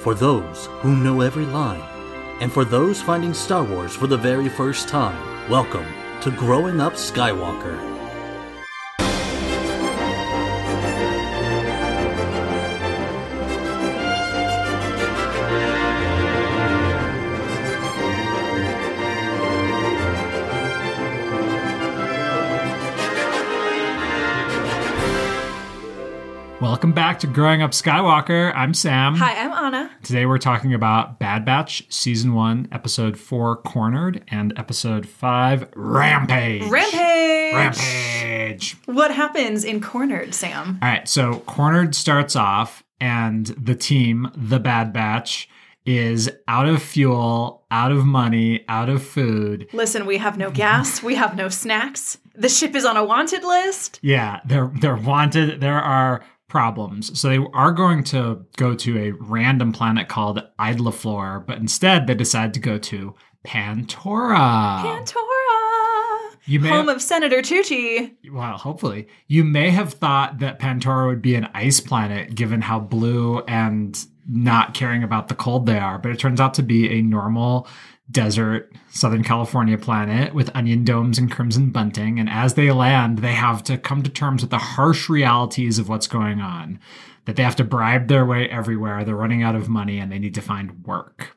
for those who know every line, and for those finding Star Wars for the very first time. Welcome to Growing Up Skywalker. Welcome back to Growing Up Skywalker. I'm Sam. Hi, I'm Anna. Today we're talking about Bad Batch, Season 1, Episode 4, Cornered, and Episode 5, Rampage. Rampage! Rampage. What happens in Cornered, Sam? All right, so Cornered starts off, and the team, the Bad Batch, is out of fuel, out of money, out of food. Listen, we have no gas, we have no snacks. The ship is on a wanted list. Yeah, they're they're wanted. There are problems. So they are going to go to a random planet called Idlaflor, but instead they decide to go to Pantora. Pantora! You may Home of Senator Chuchi. well, hopefully. You may have thought that Pantora would be an ice planet given how blue and not caring about the cold they are, but it turns out to be a normal desert Southern California planet with onion domes and crimson bunting. And as they land, they have to come to terms with the harsh realities of what's going on. That they have to bribe their way everywhere, they're running out of money, and they need to find work.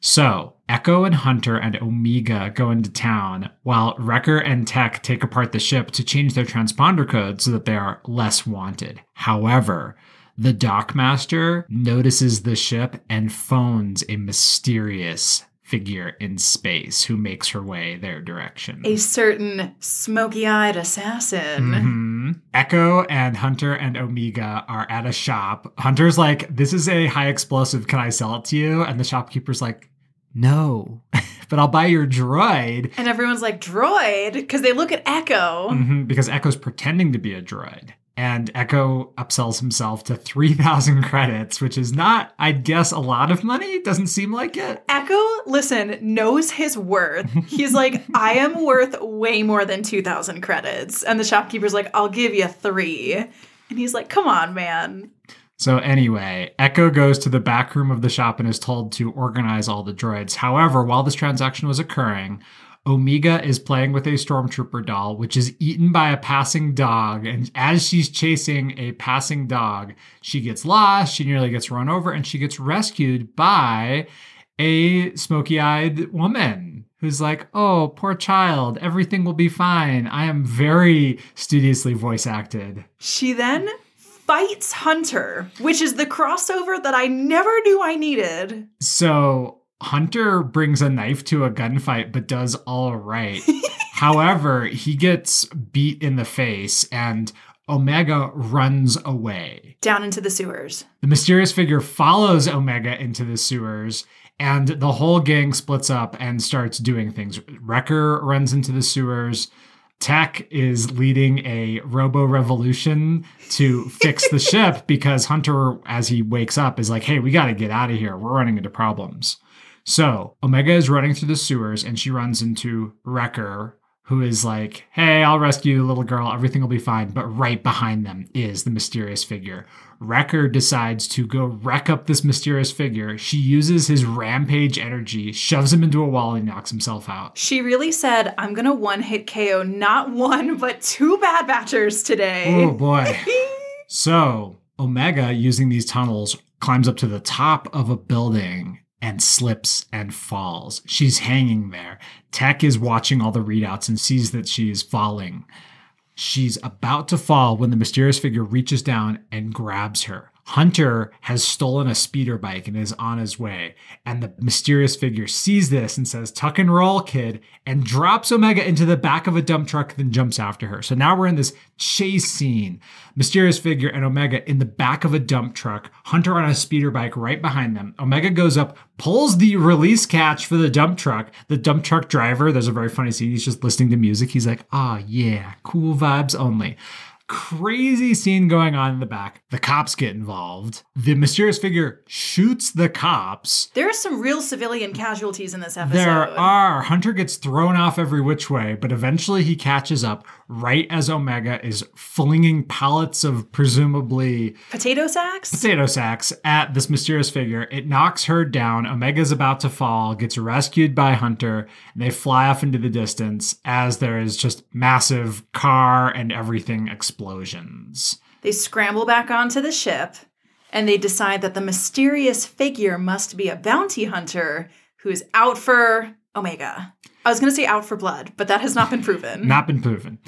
So, Echo and Hunter and Omega go into town while Wrecker and Tech take apart the ship to change their transponder code so that they are less wanted. However, the dockmaster notices the ship and phones a mysterious figure in space who makes her way their direction. A certain smoky eyed assassin. Mhm. Echo and Hunter and Omega are at a shop. Hunter's like, This is a high explosive. Can I sell it to you? And the shopkeeper's like, No, but I'll buy your droid. And everyone's like, droid? Because they look at Echo. Mhm, because Echo's pretending to be a droid. And Echo upsells himself to 3,000 credits, which is not, I'd guess, a lot of money. Doesn't seem like it. Echo, listen, knows his worth. He's like, I am worth way more than 2,000 credits. And the shopkeeper's like, I'll give you three. And he's like, come on, man. So anyway, Echo goes to the back room of the shop and is told to organize all the droids. However, while this transaction was occurring, Omega is playing with a stormtrooper doll, which is eaten by a passing dog. And as she's chasing a passing dog, she gets lost, she nearly gets run over, and she gets rescued by a smoky eyed woman who's like, Oh, poor child, everything will be fine. I am very studiously voice acted. She then fights Hunter, which is the crossover that I never knew I needed. So Hunter brings a knife to a gunfight, but does all right. However, he gets beat in the face and Omega runs away. Down into the sewers. The mysterious figure follows Omega into the sewers, and the whole gang splits up and starts doing things. Wrecker runs into the sewers. Tech is leading a robo revolution to fix the ship because Hunter, as he wakes up, is like, hey, we got to get out of here. We're running into problems. So Omega is running through the sewers and she runs into Wrecker, who is like, hey, I'll rescue you, little girl. Everything will be fine. But right behind them is the mysterious figure. Wrecker decides to go wreck up this mysterious figure. She uses his rampage energy, shoves him into a wall, and knocks himself out. She really said, I'm gonna one hit KO not one, but two bad batchers today. Oh boy. so Omega, using these tunnels, climbs up to the top of a building and slips and falls. She's hanging there. Tech is watching all the readouts and sees that she is falling. She's about to fall when the mysterious figure reaches down and grabs her. Hunter has stolen a speeder bike and is on his way. And the mysterious figure sees this and says, Tuck and roll, kid, and drops Omega into the back of a dump truck, then jumps after her. So now we're in this chase scene. Mysterious figure and Omega in the back of a dump truck, Hunter on a speeder bike right behind them. Omega goes up, pulls the release catch for the dump truck. The dump truck driver, there's a very funny scene. He's just listening to music. He's like, ah, yeah, cool vibes only crazy scene going on in the back. The cops get involved. The mysterious figure shoots the cops. There are some real civilian casualties in this episode. There are. Hunter gets thrown off every which way, but eventually he catches up right as Omega is flinging pallets of presumably Potato sacks? potato sacks at this mysterious figure. It knocks her down. Omega's about to fall, gets rescued by Hunter, and they fly off into the distance as there is just massive car and everything explosions. They scramble back onto the ship and they decide that the mysterious figure must be a bounty hunter who is out for Omega. I was going to say out for blood, but that has not been proven. Not been proven.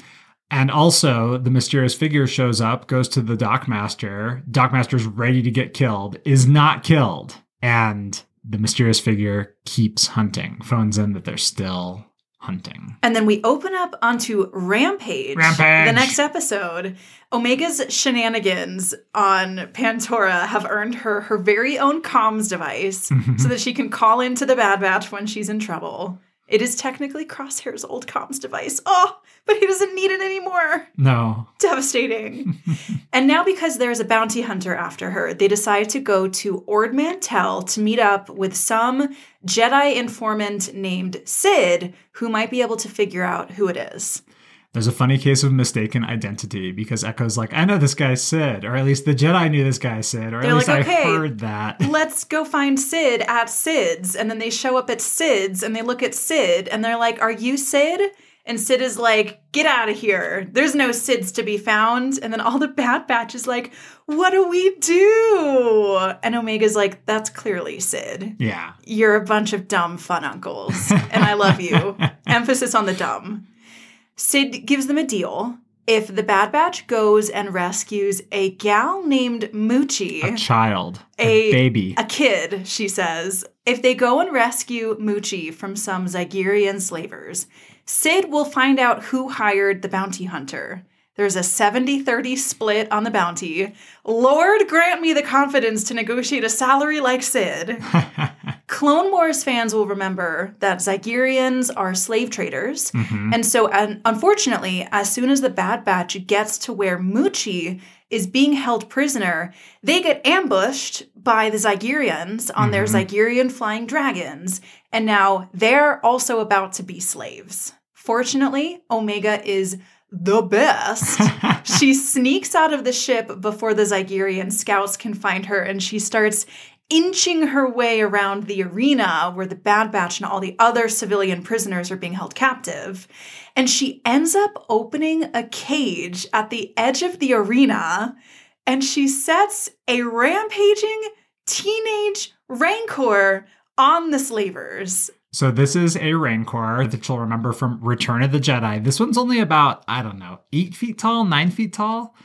And also, the mysterious figure shows up, goes to the Dockmaster. Dockmaster's ready to get killed, is not killed. And the mysterious figure keeps hunting, phones in that they're still hunting. And then we open up onto Rampage. Rampage. The next episode. Omega's shenanigans on Pantora have earned her her very own comms device Mm-hmm. so that she can call into the Bad Batch when she's in trouble. It is technically Crosshair's old comms device. Oh, but he doesn't need it anymore. No. Devastating. and now, because there's a bounty hunter after her, they decide to go to Ord Mantell to meet up with some Jedi informant named Cid, who might be able to figure out who it is. There's a funny case of mistaken identity because Echo's like, I know this guy Cid, or at least the Jedi knew this guy Cid, or They're at least like, I heard that. Let's go find Cid at Cid's. And then they show up at Cid's and they look at Cid and they're like, Are you Cid? And Cid is like, Get out of here. There's no Cids to be found. And then all the Bad Batch is like, What do we do? And Omega's like, That's clearly Cid. Yeah. You're a bunch of dumb fun uncles, and I love you. Emphasis on the dumb. Cid gives them a deal. If the Bad Batch goes and rescues a gal named Muchi, A child. A- A, baby. a kid, she says, if they go and rescue Muchi from some Zygerrian slavers, Cid will find out who hired the bounty hunter. There's a 70 30 split on the bounty. Lord grant me the confidence to negotiate a salary like Cid. Clone Wars fans will remember that Zygerrians are slave traders. Mm-hmm. And so, un- unfortunately, as soon as the Bad Batch gets to where Muchi is being held prisoner, they get ambushed by the Zygerrians on their mm-hmm. Zygerrian flying dragons. And now they're also about to be slaves. Fortunately, Omega is the best. she sneaks out of the ship before the Zygerrian scouts can find her, and she starts inching her way around the arena where the Bad Batch and all the other civilian prisoners are being held captive. And she ends up opening a cage at the edge of the arena, and she sets a rampaging teenage rancor on the slavers. So this is a Rancor that you'll remember from Return of the Jedi. This one's only about, I don't know, eight feet tall, nine feet tall,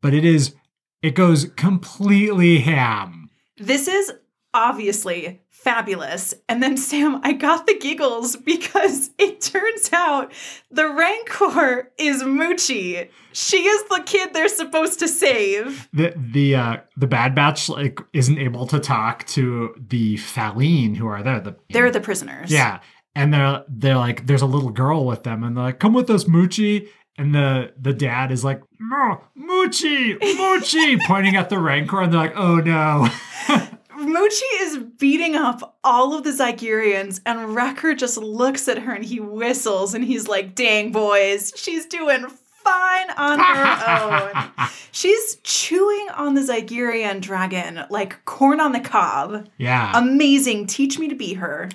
but it is, it goes completely ham. This is obviously fabulous. And then, Sam, I got the giggles because it turns out the Rancor is Muchi. She is the kid they're supposed to save. The the uh the Bad Batch like isn't able to talk to the Faline who are there. The They're the prisoners. yeah, and they're they're like, there's a little girl with them, and they're like, come with us, Muchi. And the the dad is like, "No, Muchi, Muchi, pointing at the Rancor, and they're like, oh no. Muchi is beating up all of the Zygerrians, and Wrecker just looks at her and he whistles and he's like, dang, boys, she's doing fine on her own. She's chewing on the Zygerrian dragon like corn on the cob. yeah. Amazing. Teach me to be her.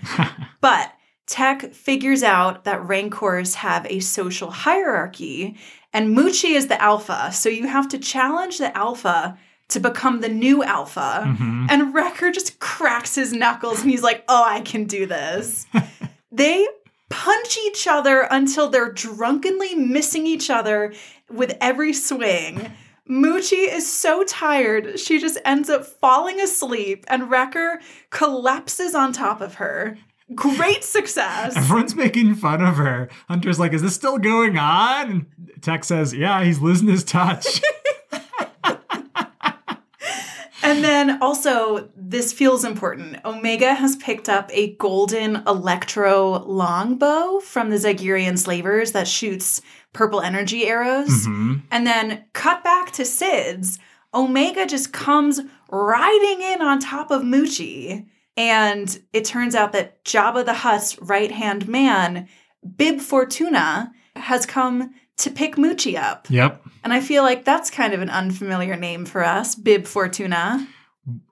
but Tech figures out that Rancors have a social hierarchy, and Muchi is the alpha. So you have to challenge the alpha to become the new alpha. Mhm. And Wrecker just cracks his knuckles and he's like, oh, I can do this. they punch each other until they're drunkenly missing each other with every swing. Muchi is so tired, she just ends up falling asleep, and Wrecker collapses on top of her. Great success. Everyone's making fun of her. Hunter's like, is this still going on? And Tech says, yeah, he's losing his touch. And then also, this feels important. Omega has picked up a golden electro longbow from the Zygerrian slavers that shoots purple energy arrows. Mhm. And then cut back to Cid's. Omega just comes riding in on top of Muchi. And it turns out that Jabba the Hutt's right hand man, Bib Fortuna, has come to pick Muchi up. Yep. And I feel like that's kind of an unfamiliar name for us, Bib Fortuna.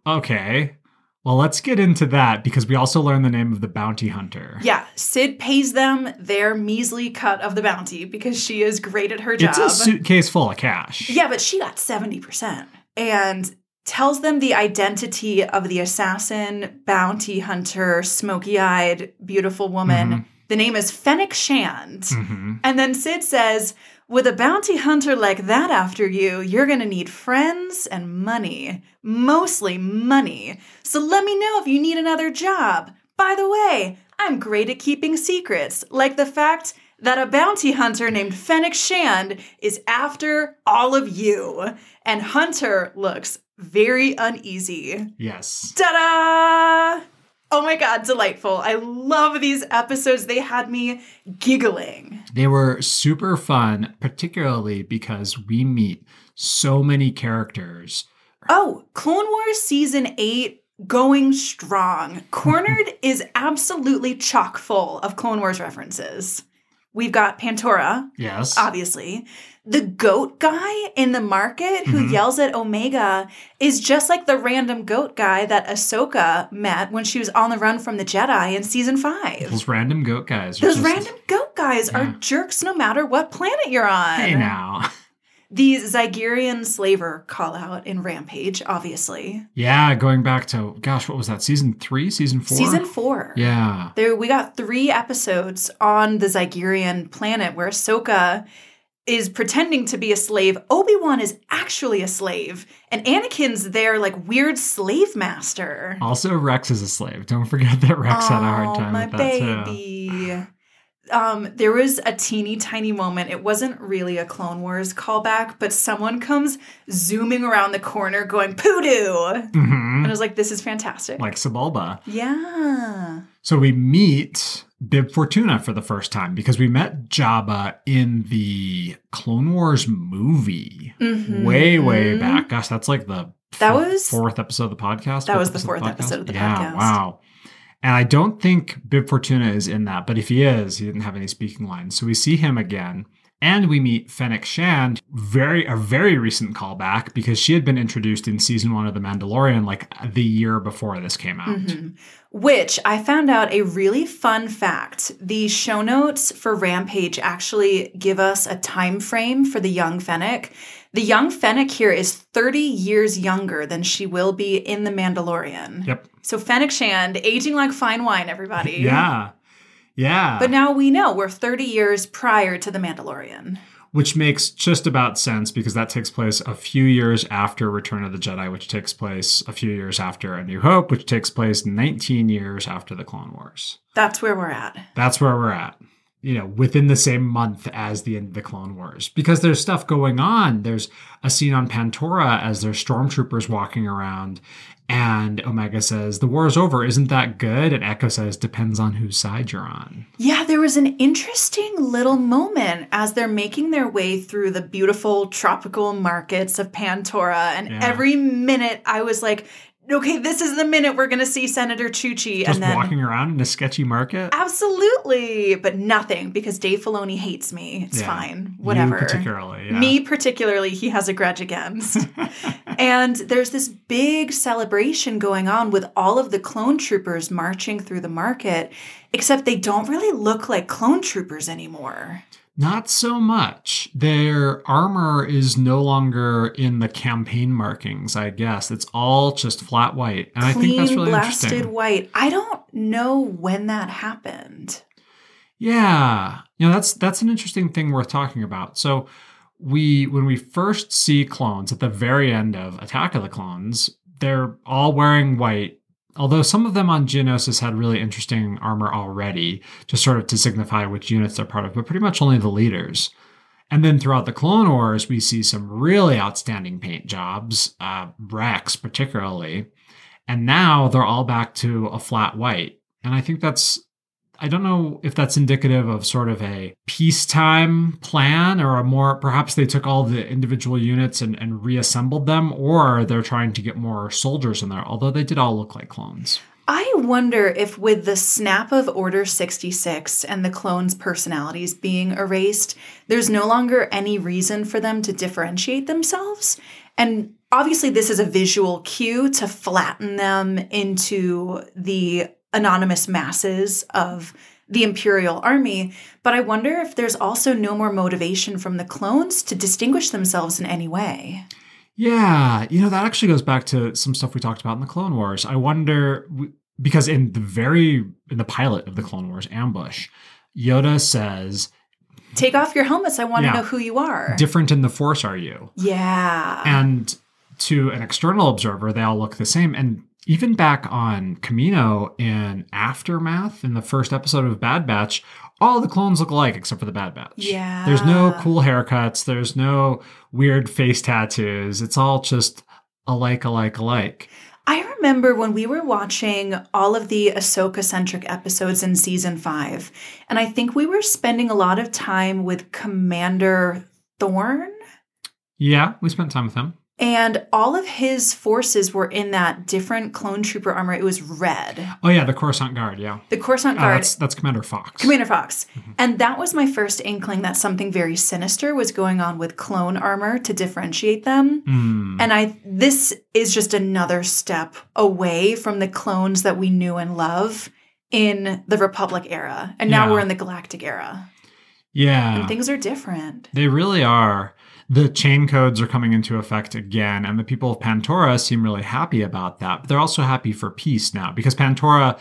Okay. Well, let's get into that because we also learn the name of the bounty hunter. Yeah, Cid pays them their measly cut of the bounty because she is great at her job. It's a suitcase full of cash. Yeah, but she got 70%. And tells them the identity of the assassin, bounty hunter, smoky eyed, beautiful woman. Mhm. The name is Fennec Shand. hmm And then Cid says, with a bounty hunter like that after you, you're going to need friends and money. Mostly money. So let me know if you need another job. By the way, I'm great at keeping secrets, like the fact that a bounty hunter named Fennec Shand is after all of you. And Hunter looks very uneasy. Yes. Ta da! Oh my god, delightful. I love these episodes. They had me giggling. They were super fun, particularly because we meet so many characters. Oh, Clone Wars Season 8 going strong. Cornered is absolutely chock full of Clone Wars references. We've got Pantora, Yes. obviously. The goat guy in the market who Mhm. yells at Omega is just like the random goat guy that Ahsoka met when she was on the run from the Jedi in season five. Those random goat guys. are Those just- random goat guys are jerks no matter what planet you're on. Hey now. The Zygerrian slaver call out in Rampage, obviously. Yeah, going back to gosh, what was that? Season three, season four? Season four. Yeah. There we got three episodes on the Zygerrian planet where Ahsoka is pretending to be a slave. Obi-Wan is actually a slave. And Anakin's their like weird slave master. Also, Rex is a slave. Don't forget that Rex had a hard Oh, time my with that too. Um, there was a teeny tiny moment. It wasn't really a Clone Wars callback, but someone comes zooming around the corner going poodoo. And hmm I was like, this is fantastic. Like Sebulba. yeah. So we meet Bib Fortuna for the first time because we met Jabba in the Clone Wars movie Mhm. way, way back. Gosh, that's like the That fourth- was- fourth episode of the podcast. That was the episode fourth podcast? episode of the yeah, podcast. Wow. And I don't think Bib Fortuna is in that, but if he is, he didn't have any speaking lines. So we see him again. And we meet Fennec Shand, very a very recent callback because she had been introduced in season one of The Mandalorian, like the year before this came out. Mhm. Which I found out a really fun fact. The show notes for Rampage actually give us a time frame for the young Fennec. The young Fennec here is 30 years younger than she will be in The Mandalorian. Yep. So Fennec Shand, aging like fine wine, everybody. Yeah. Yeah. But now we know we're 30 years prior to The Mandalorian. which makes just about sense because that takes place a few years after Return of the Jedi, which takes place a few years after A New Hope, which takes place 19 years after the Clone Wars. That's where we're at. That's where we're at. You know, within the same month as the end of the Clone Wars. Because there's stuff going on. There's a scene on Pantora as there's stormtroopers walking around, and Omega says, The war is over. Isn't that good? And Echo says, Depends on whose side you're on. Yeah, there was an interesting little moment as they're making their way through the beautiful tropical markets of Pantora. And Yeah. every minute I was like, okay, this is the minute we're going to see Senator Chuchi. Just and then. walking around in a sketchy market. Absolutely, but nothing because Dave Filoni hates me. It's Yeah. fine. You Whatever. particularly. Yeah. Me particularly, he has a grudge against. and there's this big celebration going on with all of the clone troopers marching through the market, except they don't really look like clone troopers anymore. Not so much. Their armor is no longer in the campaign markings, I guess. It's all just flat white. And I think Clean, that's really blasted interesting. white. I don't know when that happened. Yeah. You know, that's that's an interesting thing worth talking about. So we when we first see clones at the very end of Attack of the Clones, they're all wearing white. Although some of them on Geonosis had really interesting armor already, just sort of to signify which units they're part of, but pretty much only the leaders. And then throughout the Clone Wars, we see some really outstanding paint jobs, uh, Rex particularly. And now they're all back to a flat white. And I think that's, I don't know if that's indicative of sort of a peacetime plan or a more, perhaps they took all the individual units and, and reassembled them, or they're trying to get more soldiers in there, although they did all look like clones. I wonder if, with the snap of Order 66 and the clones' personalities being erased, there's no longer any reason for them to differentiate themselves. And obviously, this is a visual cue to flatten them into the anonymous masses of the Imperial Army. But I wonder if there's also no more motivation from the clones to distinguish themselves in any way. Yeah, you know, that actually goes back to some stuff we talked about in the Clone Wars. I wonder because in the very in the pilot of the Clone Wars ambush, Yoda says, "Take off your helmets. I want to know who you are. Different in the Force, are you?" Yeah. And to an external observer, they all look the same. And even back on Kamino in Aftermath, in the first episode of Bad Batch, all the clones look alike except for the Bad Batch. Yeah. There's no cool haircuts. There's no weird face tattoos. It's all just alike, alike, alike. I remember when we were watching all of the Ahsoka centric episodes in season five, and I think we were spending a lot of time with Commander Thorn. Yeah, we spent time with him. And all of his forces were in that different clone trooper armor. It was red. Oh yeah, the Coruscant Guard. Yeah, the Coruscant uh, Guard. Uh, that's, that's, Commander Fox. Commander Fox, mm-hmm. and that was my first inkling that something very sinister was going on with clone armor to differentiate them. Mm. And I, this is just another step away from the clones that we knew and love in the Republic era, and now yeah. we're in the Galactic era. Yeah, and things are different. They really are the chain codes are coming into effect again, and the people of Pantora seem really happy about that. But they're also happy for peace now because Pantora,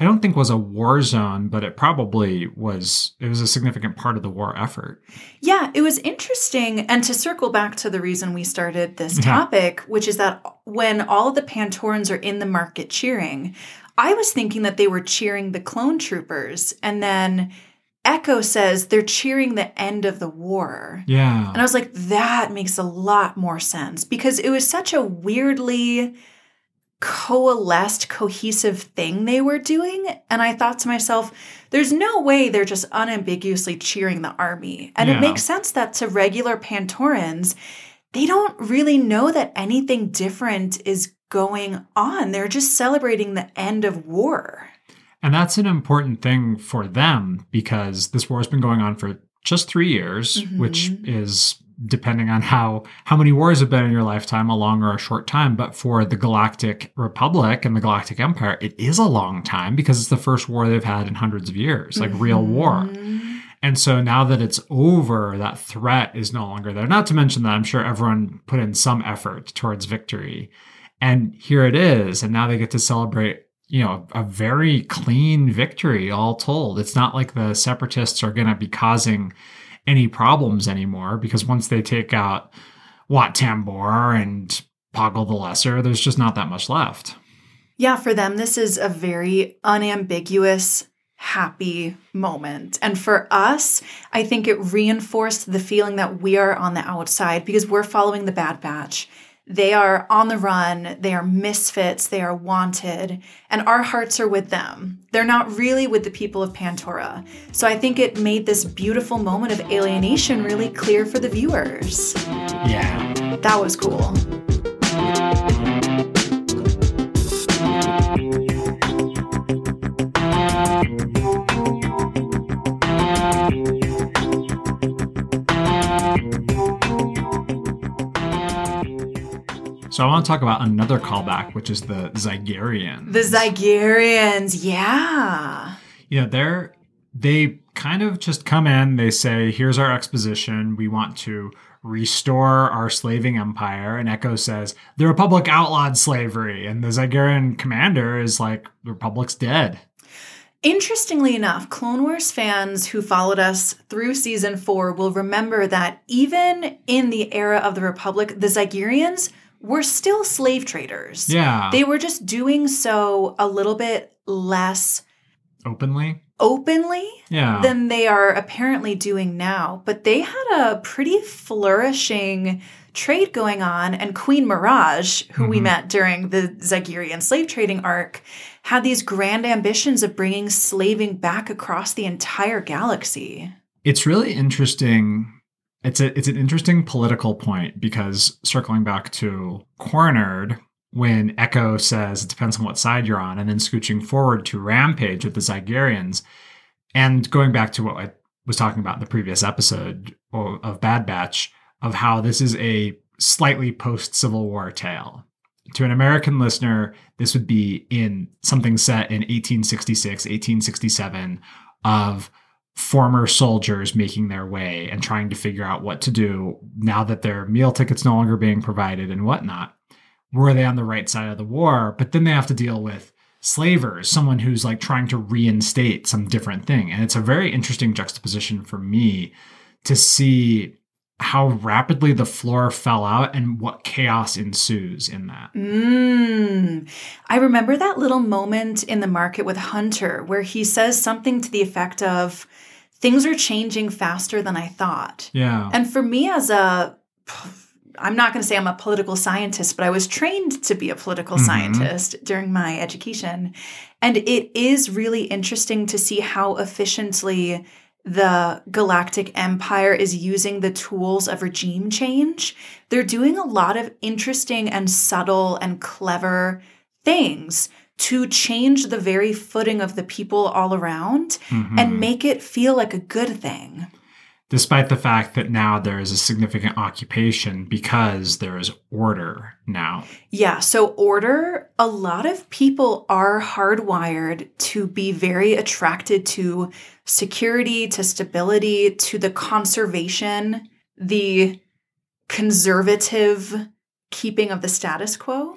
I don't think was a war zone, but it probably was. It was a significant part of the war effort. Yeah, it was interesting. And to circle back to the reason we started this topic, yeah. which is that when all of the Pantorans are in the market cheering, I was thinking that they were cheering the clone troopers, and then Echo says they're cheering the end of the war. Yeah. And I was like, that makes a lot more sense because it was such a weirdly coalesced, cohesive thing they were doing. And I thought to myself, there's no way they're just unambiguously cheering the army. And yeah. it makes sense that to regular Pantorans, they don't really know that anything different is going on. They're just celebrating the end of war. And that's an important thing for them because this war has been going on for just three years, mm-hmm. which is depending on how how many wars have been in your lifetime, a long or a short time. But for the Galactic Republic and the Galactic Empire, it is a long time because it's the first war they've had in hundreds of years, like mm-hmm. real war. And so now that it's over, that threat is no longer there. Not to mention that I'm sure everyone put in some effort towards victory. And here it is. And now they get to celebrate you know, a very clean victory all told. It's not like the separatists are going to be causing any problems anymore because once they take out Wat Tambor and Poggle the Lesser, there's just not that much left. Yeah, for them, this is a very unambiguous, happy moment. And for us, I think it reinforced the feeling that we are on the outside because we're following the Bad Batch they are on the run, they are misfits, they are wanted, and our hearts are with them. They're not really with the people of Pantora. So I think it made this beautiful moment of alienation really clear for the viewers. Yeah. That was cool. So I want to talk about another callback, which is the Zygerrians. The Zygerrians, yeah. You know, they're they kind of just come in, they say, here's our exposition. We want to restore our slaving empire. And Echo says, the Republic outlawed slavery. And the Zygerrian commander is like, the Republic's dead. Interestingly enough, Clone Wars fans who followed us through season four will remember that even in the era of the Republic, the Zygerrians were still slave traders. Yeah. They were just doing so a little bit less openly. openly Yeah. than they are apparently doing now. But they had a pretty flourishing trade going on, and Queen Miraj, who we Mhm. met during the Zygerrian slave trading arc, had these grand ambitions of bringing slaving back across the entire galaxy. it's really interesting. It's a it's an interesting political point because circling back to Cornered, when Echo says it depends on what side you're on, and then scooching forward to Rampage with the Zygerrians, and going back to what I was talking about in the previous episode of Bad Batch, of how this is a slightly post Civil War tale. To an American listener, this would be in something set in 1866, 1867, of former soldiers making their way and trying to figure out what to do now that their meal tickets no longer being provided and whatnot. Were they on the right side of the war? But then they have to deal with slavers, someone who's like trying to reinstate some different thing. And it's a very interesting juxtaposition for me to see how rapidly the floor fell out and what chaos ensues in that. Mm. I remember that little moment in the market with Hunter where he says something to the effect of, Things are changing faster than I thought. Yeah. And for me, as a, I'm not going to say I'm a political scientist, but I was trained to be a political Mhm. scientist during my education. And it is really interesting to see how efficiently the Galactic Empire is using the tools of regime change. They're doing a lot of interesting and subtle and clever things to change the very footing of the people all around Mhm. and make it feel like a good thing. despite the fact that now there is a significant occupation because there is order now. Yeah, so order, a lot of people are hardwired to be very attracted to security, to stability, to the conservation, the conservative keeping of the status quo.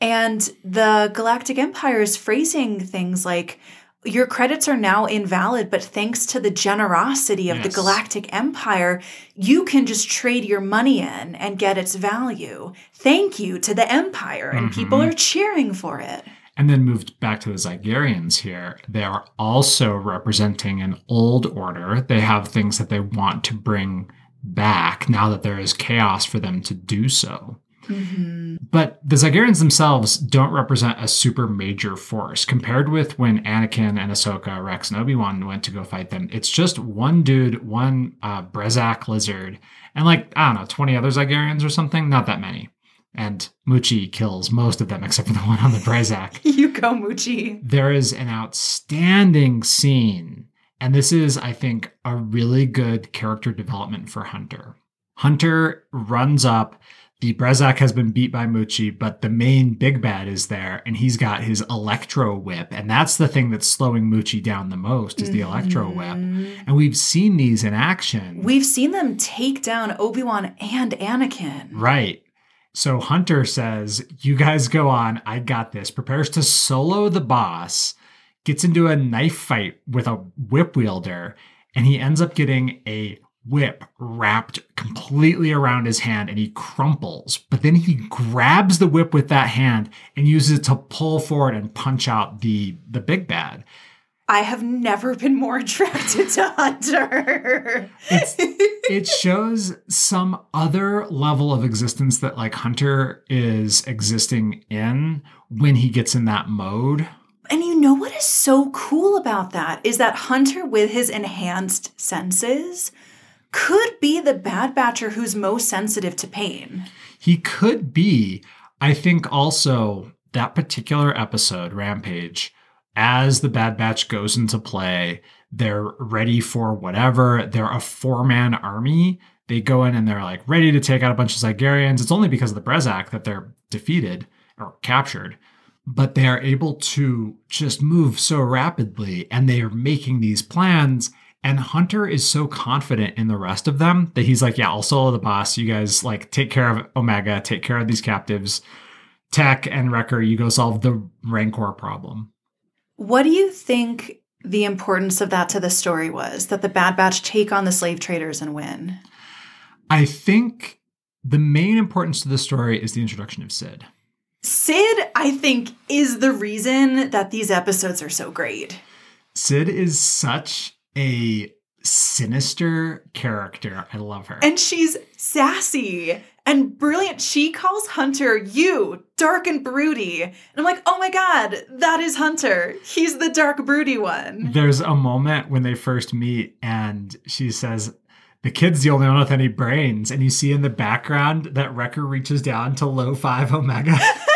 And the Galactic Empire is phrasing things like, your credits are now invalid, but thanks to the generosity of the Galactic Empire, you can just trade your money in and get its value. Thank you to the Empire. And people Mhm. are cheering for it. And then moved back to the Zygerrians here. They are also representing an old order. They have things that they want to bring back now that there is chaos for them to do so. Mm-hmm. But the Zygerrians themselves don't represent a super major force compared with when Anakin and Ahsoka, Rex, and Obi Wan went to go fight them. It's just one dude, one uh, Brezak lizard, and like I don't know, twenty other Zygerrians or something. Not that many. And Muchi kills most of them except for the one on the Brezak. You go, Muchi. There is an outstanding scene, and this is, I think, a really good character development for Hunter. Hunter runs up. The Brezak has been beat by Muchi, but the main big bad is there, and he's got his electro whip, and that's the thing that's slowing Muchi down the most is the mm-hmm. electro whip. And we've seen these in action. We've seen them take down Obi Wan and Anakin. Right. So Hunter says, You guys go on. I got this. Prepares to solo the boss, gets into a knife fight with a whip wielder, and he ends up getting a whip wrapped completely around his hand and he crumples. But then he grabs the whip with that hand and uses it to pull forward and punch out the, the big bad. I have never been more attracted to Hunter. It shows some other level of existence that like Hunter is existing in when he gets in that mode. And you know what is so cool about that is that Hunter, with his enhanced senses, could be the Bad Batcher who's most sensitive to pain. He could be, I think also that particular episode, Rampage, as the Bad Batch goes into play, they're ready for whatever. They're a four man army. They go in and they're like ready to take out a bunch of Zygerrians. It's only because of the Brezak that they're defeated or captured. But they are able to just move so rapidly and they are making these plans. And Hunter is so confident in the rest of them that he's like, Yeah, I'll solo the boss. You guys like take care of Omega, take care of these captives. Tech and Wrecker, you go solve the Rancor problem. What do you think the importance of that to the story was that the Bad Batch take on the slave traders and win? I think the main importance to the story is the introduction of Cid. Cid, I think, is the reason that these episodes are so great. Cid is such a sinister character. I love her. And she's sassy and brilliant. She calls Hunter you, dark and broody. And I'm like, oh my God, that is Hunter. He's the dark, broody one. There's a moment when they first meet, and she says, the kid's the only one with any brains. And you see in the background that Wrecker reaches down to low five Omega.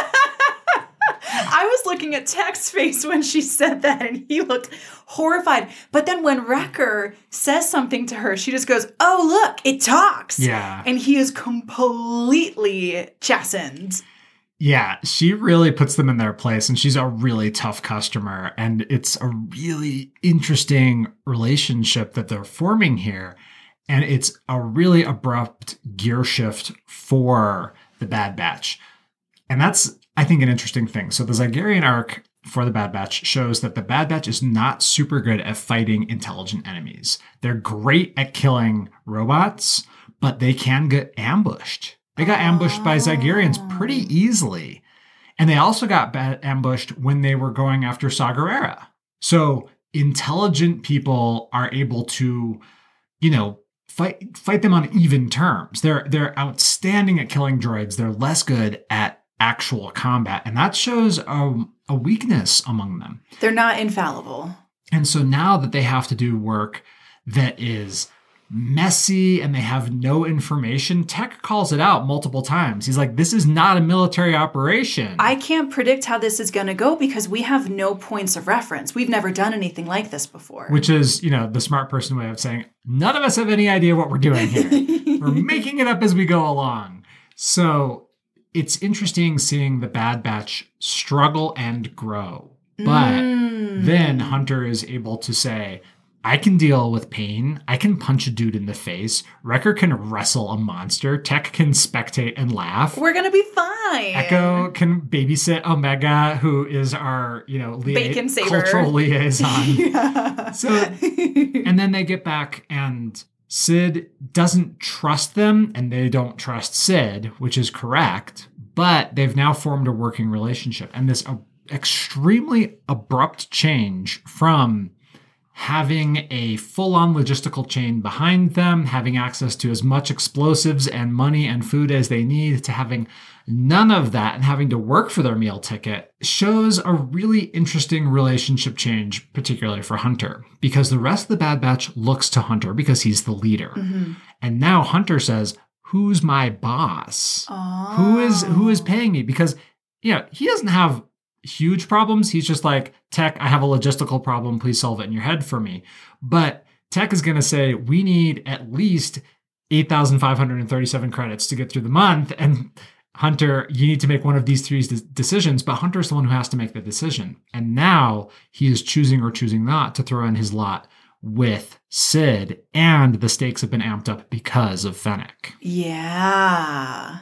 Looking at Tech's face when she said that, and he looked horrified. But then when Wrecker says something to her, she just goes, Oh, look, it talks. Yeah. And he is completely chastened. Yeah, she really puts them in their place, and she's a really tough customer. And it's a really interesting relationship that they're forming here. And it's a really abrupt gear shift for the Bad Batch. And that's, I think, an interesting thing. So the Zygerrian arc for the Bad Batch shows that the Bad Batch is not super good at fighting intelligent enemies. They're great at killing robots, but they can get ambushed. They got ambushed by Zygerrians ah. pretty easily. And they also got ba- ambushed when they were going after Saw Gerrera. So intelligent people are able to, you know, fight fight them on even terms. They're they're outstanding at killing droids. They're less good at actual combat, and that shows a, a weakness among them. They're not infallible. And so now that they have to do work that is messy and they have no information, Tech calls it out multiple times. He's like, this is not a military operation. I can't predict how this is going to go because we have no points of reference. We've never done anything like this before. Which is, you know, the smart person way of saying, none of us have any idea what we're doing here. we're making it up as we go along. So it's interesting seeing the Bad Batch struggle and grow. But Mm. then Hunter is able to say, I can deal with pain. I can punch a dude in the face. Wrecker can wrestle a monster. Tech can spectate and laugh. we're going to be fine. Echo can babysit Omega, who is our, you know, lia- cultural liaison. yeah. So- and then they get back and Cid doesn't trust them and they don't trust Cid, which is correct, but they've now formed a working relationship. And this extremely abrupt change from having a full-on logistical chain behind them, having access to as much explosives and money and food as they need to having none of that and having to work for their meal ticket shows a really interesting relationship change, particularly for Hunter, because the rest of the Bad Batch looks to Hunter because he's the leader. Mhm. And now Hunter says, Who's my boss? Oh. Who is who is paying me? Because you know, he doesn't have huge problems. He's just like, Tech, I have a logistical problem. Please solve it in your head for me. But Tech is going to say, we need at least 8,537 credits to get through the month. And Hunter, you need to make one of these three decisions, but Hunter is the one who has to make the decision. And now he is choosing or choosing not to throw in his lot with Cid, and the stakes have been amped up because of Fennec. Yeah.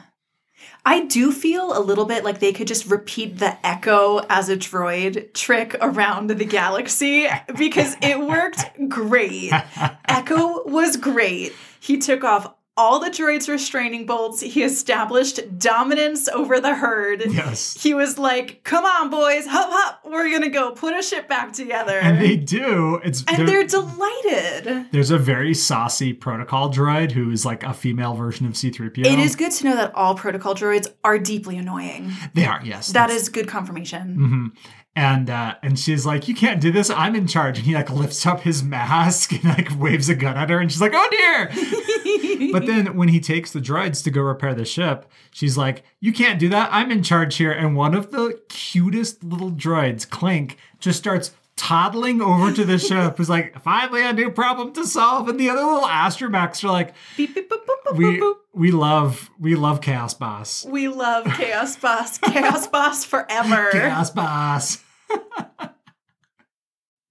I do feel a little bit like they could just repeat the Echo as a droid trick around the galaxy because it worked great. Echo was great. He took off all the droids' restraining bolts. He established dominance over the herd. yes. He was like, "Come on, boys, hop, hop, we're gonna go put a ship back together." And they do. It's and there- they're delighted. there's a very saucy protocol droid who is like a female version of C3PO. It is good to know that all protocol droids are deeply annoying. They are, yes. That is good confirmation. hmm And uh, and she's like, "You can't do this. I'm in charge." And he like lifts up his mask and like waves a gun at her, and she's like, "Oh dear!" but then when he takes the droids to go repair the ship, she's like, "You can't do that. I'm in charge here." And one of the cutest little droids, Clink, just starts toddling over to the ship. Who's like, "Finally, a new problem to solve." And the other little astromechs are like, Beep, beep, boop, boop, boop, "We we love we love Chaos Boss." We love Chaos Boss. Chaos Boss forever. Chaos Boss.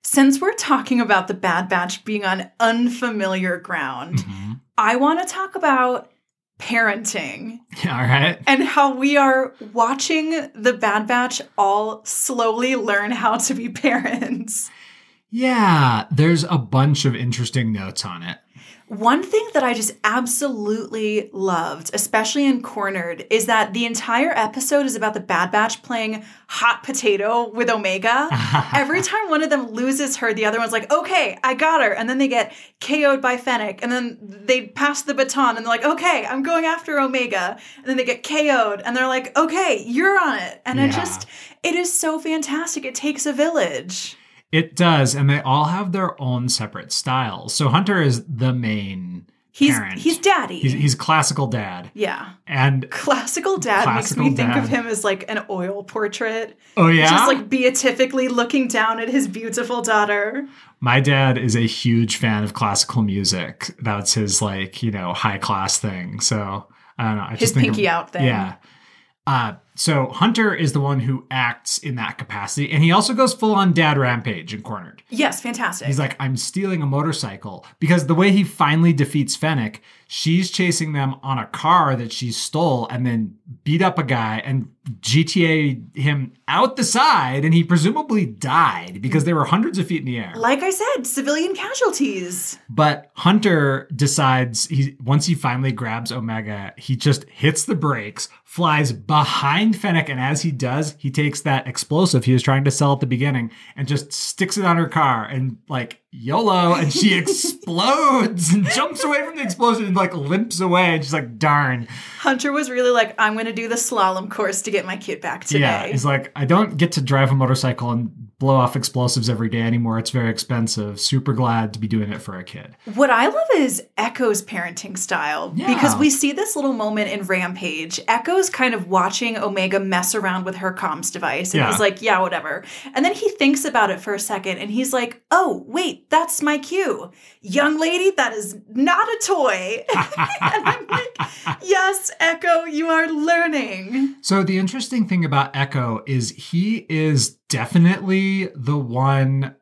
Since we're talking about the Bad Batch being on unfamiliar ground, Mhm. I want to talk about parenting Yeah, all right. and how we are watching the Bad Batch all slowly learn how to be parents. Yeah, there's a bunch of interesting notes on it. One thing that I just absolutely loved, especially in Cornered, is that the entire episode is about the Bad Batch playing hot potato with Omega. Every time one of them loses her, the other one's like, okay, I got her. And then they get KO'd by Fennec. And then they pass the baton and they're like, okay, I'm going after Omega. And then they get KO'd and they're like, okay, you're on it. And it just, it is so fantastic. It takes a village. It does, and they all have their own separate styles. So Hunter is the main He's parent. he's daddy. He's, he's classical dad, yeah. and Classical dad Classical makes me think of him as like an oil portrait. oh yeah, Just like beatifically looking down at his beautiful daughter. my dad is a huge fan of classical music. That's his like you know high class thing. So I don't know. I His just think pinky of- out thing. Yeah. Uh, so Hunter is the one who acts in that capacity, and he also goes full on dad rampage and cornered. Yes, fantastic. He's like, I'm stealing a motorcycle. Because the way he finally defeats Fennec, she's chasing them on a car that she stole and then beat up a guy and GTA him out the side. And he presumably died because they were hundreds of feet in the air. like I said, civilian casualties. But Hunter decides he once he finally grabs Omega, he just hits the brakes, flies behind Fennec, and as he does, he takes that explosive he was trying to sell at the beginning and just sticks it on her car and like YOLO, and she explodes and jumps away from the explosion and like limps away. And she's like, darn. Hunter was really like, I'm going to do the slalom course to get my kid back today. Yeah. He's like, I don't get to drive a motorcycle and blow off explosives every day anymore. It's very expensive. Super glad to be doing it for a kid. What I love is Echo's parenting style Yeah. because we see this little moment in Rampage. Echo's kind of watching Omega mess around with her comms device, and Yeah. he's like, "Yeah, whatever." And then he thinks about it for a second, and he's like, "Oh, wait, that's my cue, young lady. That is not a toy." and I'm like, "Yes, Echo, you are learning." So the interesting thing about Echo is he is definitely the one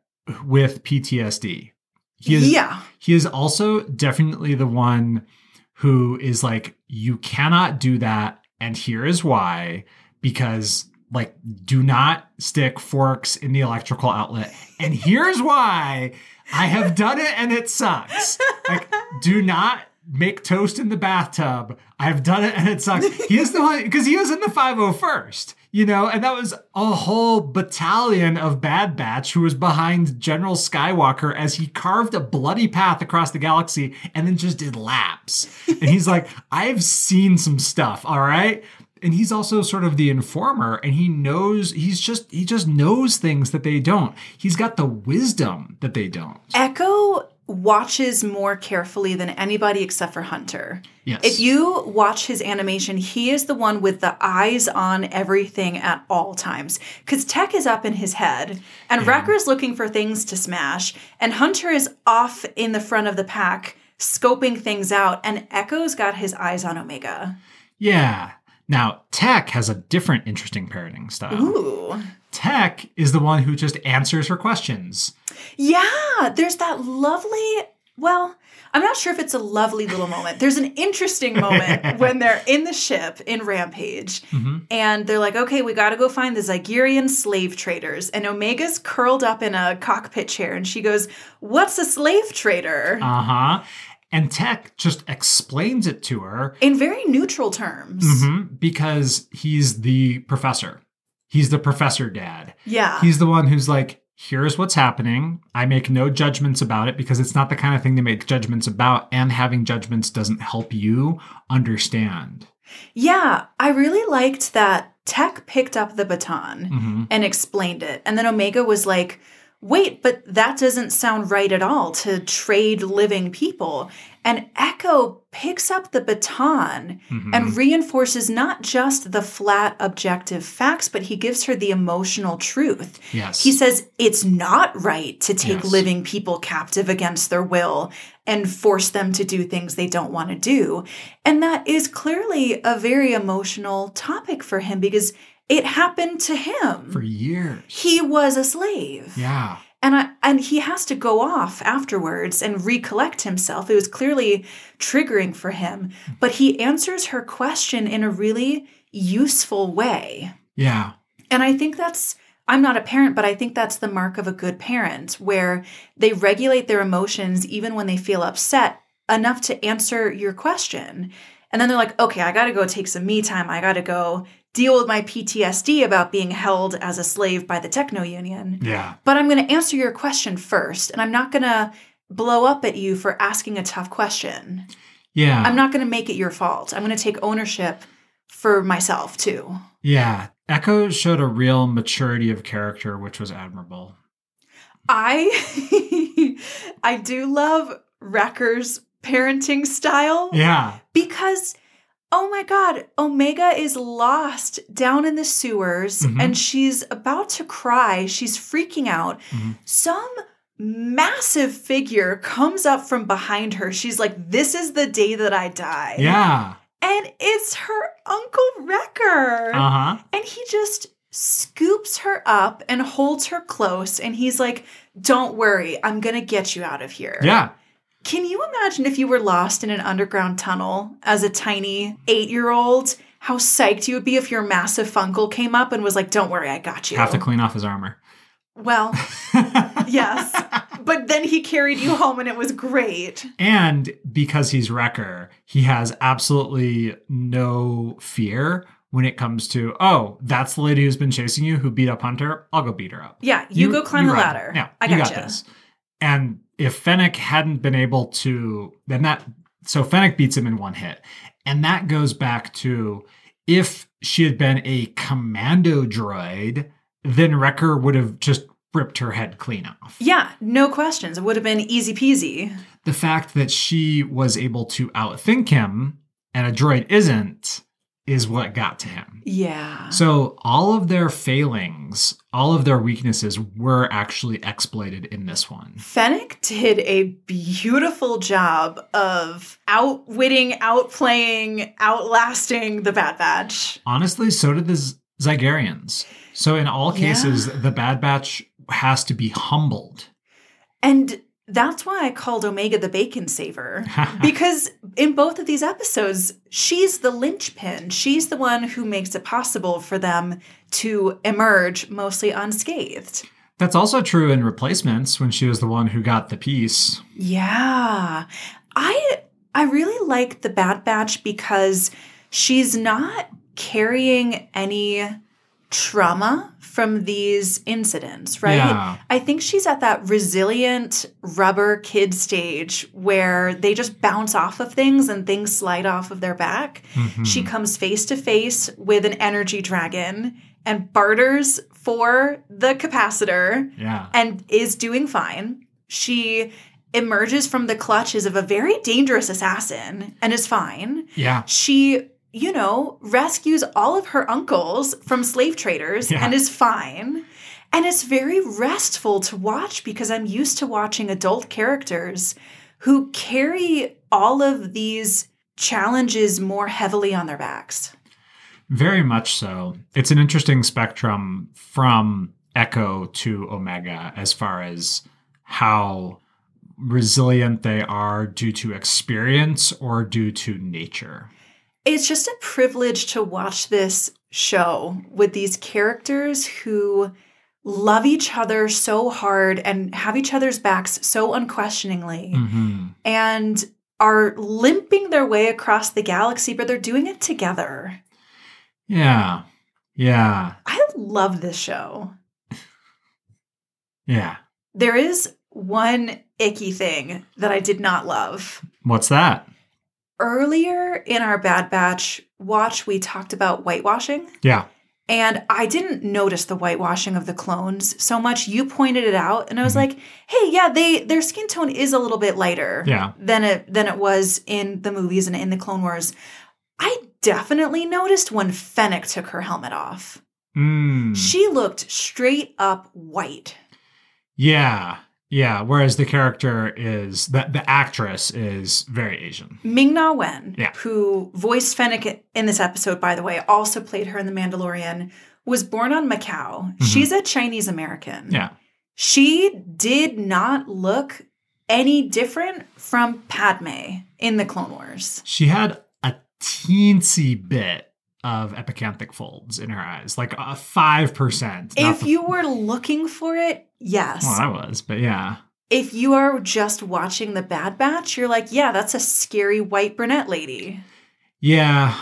with PTSD. He is yeah, he is also definitely the one who is like you cannot do that and here is why because like do not stick forks in the electrical outlet and here's why I have done it and it sucks. Like do not make toast in the bathtub. I've done it and it sucks. He is the one because he was in the 501st, you know, and that was a whole battalion of Bad Batch who was behind General Skywalker as he carved a bloody path across the galaxy and then just did laps. And he's like, I've seen some stuff, all right? And he's also sort of the informer and he knows he's just he just knows things that they don't. He's got the wisdom that they don't. Echo watches more carefully than anybody except for Hunter. Yes. If you watch his animation, he is the one with the eyes on everything at all times. Because Tech is up in his head, and Wrecker's looking for things to smash, and Hunter is off in the front of the pack, scoping things out, and Echo's got his eyes on Omega. Yeah. Now, Tech has a different interesting parenting style. Ooh. Tech is the one who just answers her questions. Yeah, there's that lovely. Well, I'm not sure if it's a lovely little moment. There's an interesting moment when they're in the ship in Rampage and they're like, okay, we got to go find the Zygerrian slave traders. And Omega's curled up in a cockpit chair and she goes, What's a slave trader? Uh huh. And Tech just explains it to her in very neutral terms. mhm, because he's the professor. He's the professor dad. Yeah. He's the one who's like, here's what's happening. I make no judgments about it because it's not the kind of thing to make judgments about, and having judgments doesn't help you understand. Yeah, I really liked that Tech picked up the baton Mhm. and explained it. And then Omega was like, wait, but that doesn't sound right at all to trade living people. And Echo picks up the baton Mhm. and reinforces not just the flat objective facts, but he gives her the emotional truth. Yes. He says it's not right to take Yes. living people captive against their will and force them to do things they don't want to do. And that is clearly a very emotional topic for him because it happened to him. for years. he was a slave. Yeah. And I, and he has to go off afterwards and recollect himself. It was clearly triggering for him, but he answers her question in a really useful way. Yeah. And I think that's, I'm not a parent, but I think that's the mark of a good parent, where they regulate their emotions even when they feel upset enough to answer your question. And then they're like, okay, I got to go take some me time. I got to go deal with my PTSD about being held as a slave by the techno union. Yeah. But I'm going to answer your question first. And I'm not going to blow up at you for asking a tough question. Yeah. I'm not going to make it your fault. I'm going to take ownership for myself too. Yeah. Echo showed a real maturity of character, which was admirable. I I do love Wrecker's parenting style Yeah. because oh my god, Omega is lost down in the sewers Mhm. and she's about to cry. She's freaking out. Mhm. Some massive figure comes up from behind her. She's like, "This is the day that I die." Yeah. And it's her Uncle Wrecker. Uh huh. And he just scoops her up and holds her close. And he's like, Don't worry, I'm going to get you out of here. Yeah. Can you imagine if you were lost in an underground tunnel as a tiny eight year old? How psyched you would be if your massive Funkle came up and was like, Don't worry, I got you. Have to clean off his armor. well, yes. But then he carried you home and it was great. And because he's Wrecker, he has absolutely no fear when it comes to, oh, that's the lady who's been chasing you who beat up Hunter. I'll go beat her up. Yeah, you, go climb the run. ladder. Yeah, I you gotcha. got this. And if Fennec hadn't been able to, then that, so Fennec beats him in one hit. And that goes back to if she had been a commando droid, then Wrecker would have just ripped her head clean off. Yeah, no questions. It would have been easy peasy. the fact that she was able to outthink him and a droid isn't is what got to him. Yeah. So all of their failings, all of their weaknesses were actually exploited in this one. Fennec did a beautiful job of outwitting, outplaying, outlasting the Bad Batch. Honestly, so did the Z- Zygerrians. So in all Yeah. cases, the Bad Batch has to be humbled. And that's why I called Omega the bacon saver. because in both of these episodes, she's the linchpin. She's the one who makes it possible for them to emerge mostly unscathed. That's also true in replacements when she was the one who got the piece. Yeah. I I really like the Bad Batch because she's not carrying any trauma from these incidents, right? Yeah. I think she's at that resilient rubber kid stage where they just bounce off of things and things slide off of their back. Mhm. She comes face to face with an energy dragon and barters for the capacitor yeah. and is doing fine. She emerges from the clutches of a very dangerous assassin and is fine. Yeah. She, you know, rescues all of her uncles from slave traders Yeah. and is fine. And it's very restful to watch because I'm used to watching adult characters who carry all of these challenges more heavily on their backs. Very much so. It's an interesting spectrum from Echo to Omega as far as how resilient they are due to experience or due to nature. It's just a privilege to watch this show with these characters who love each other so hard and have each other's backs so unquestioningly hmm and are limping their way across the galaxy, but they're doing it together. Yeah. Yeah. I love this show. Yeah. There is one icky thing that I did not love. What's that? Earlier in our Bad Batch watch, we talked about whitewashing. Yeah. And I didn't notice the whitewashing of the clones so much. You pointed it out, and I was Mhm. like, "Hey, yeah, they their skin tone is a little bit lighter Yeah. than it than it was in the movies and in the Clone Wars." I definitely noticed when Fennec took her helmet off. Mm. She looked straight up white. Yeah. Yeah. Whereas the character is the the actress is very Asian. Ming Na Wen, Yeah. who voiced Fennec in this episode, by the way, also played her in The Mandalorian, was born on Macau. Mhm. She's a Chinese American. Yeah. She did not look any different from Padme in the Clone Wars. She had a teensy bit of epicanthic folds in her eyes, like a five percent. If you were looking for it, yes. well, I was, but yeah, if you are just watching the Bad Batch, you're like, yeah, that's a scary white brunette lady. Yeah.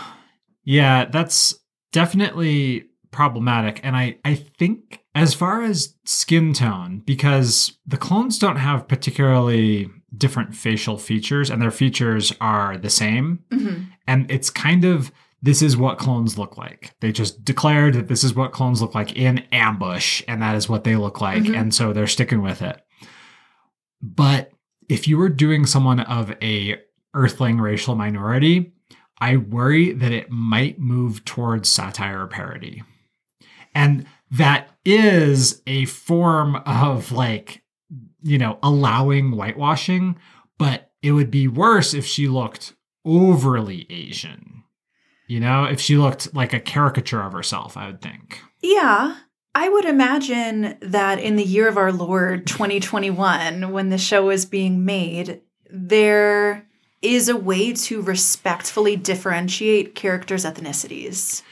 Yeah, that's definitely problematic. And I, I think as far as skin tone, because the clones don't have particularly different facial features and their features are the same. hmm And it's kind of this is what clones look like. They just declared that this is what clones look like in ambush, and that is what they look like. Mhm. And so they're sticking with it. But if you were doing someone of a earthling racial minority, I worry that it might move towards satire or parody. And that is a form of like, you know, allowing whitewashing, but it would be worse if she looked overly Asian. You know, if she looked like a caricature of herself, I would think. Yeah. I would imagine that in the year of our Lord 2021, when the show is being made, there is a way to respectfully differentiate characters' ethnicities.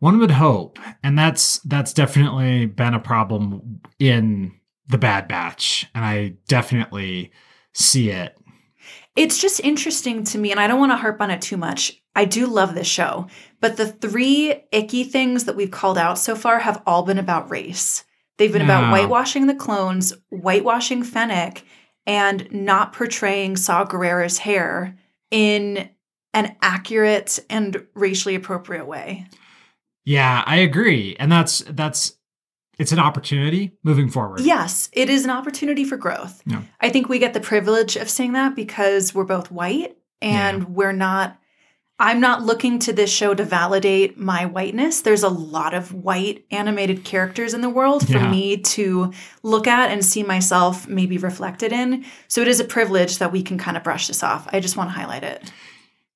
One would hope, and that's that's definitely been a problem in the Bad Batch, and I definitely see it. It's just interesting to me, and I don't want to harp on it too much. I do love this show, but the three icky things that we've called out so far have all been about race. They've been Yeah. about whitewashing the clones, whitewashing Fennec, and not portraying Saw Gerrera's hair in an accurate and racially appropriate way. Yeah, I agree, and that's that's it's an opportunity moving forward. Yes, it is an opportunity for growth. Yeah. I think we get the privilege of saying that because we're both white and we're not. I'm not looking to this show to validate my whiteness. There's a lot of white animated characters in the world for Yeah. me to look at and see myself maybe reflected in. So it is a privilege that we can kind of brush this off. I just want to highlight it.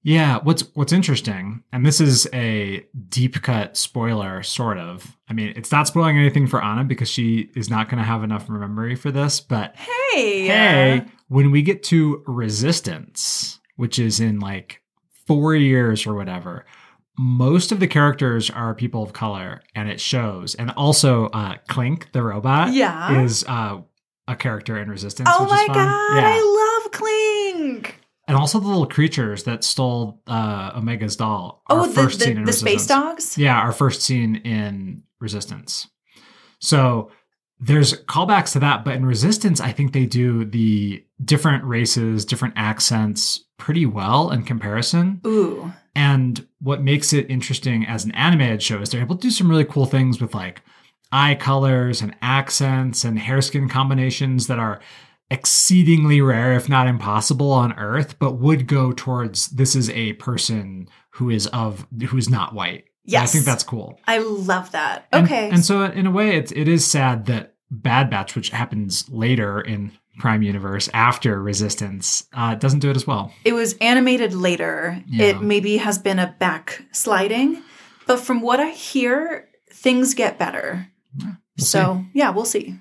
Yeah, what's what's interesting, and this is a deep cut spoiler, sort of. I mean, it's not spoiling anything for Anna because she is not going to have enough memory for this. But Hey, hey, when we get to Resistance, which is in like four years or whatever, most of the characters are people of color, and it shows. And also, uh, Clink the robot, Yeah. is uh, a character in Resistance. Oh which my is fun. god, Yeah. I love Clink. And also the little creatures that stole uh, Omega's doll. Oh, the, first the, scene in the space dogs? Yeah, our first scene in Resistance. So there's callbacks to that, but in Resistance, I think they do the different races, different accents pretty well in comparison. Ooh. And what makes it interesting as an animated show is they're able to do some really cool things with like eye colors and accents and hair skin combinations that are exceedingly rare, if not impossible, on Earth, but would go towards this is a person who is of who's not white. And I think that's cool. I love that. And- Okay. And, so in a way it's it is sad that Bad Batch, which happens later in Prime Universe after Resistance, uh, doesn't do it as well. it was animated later. Yeah. It maybe has been a backsliding, but from what I hear, things get better. We'll so, yeah, we'll see.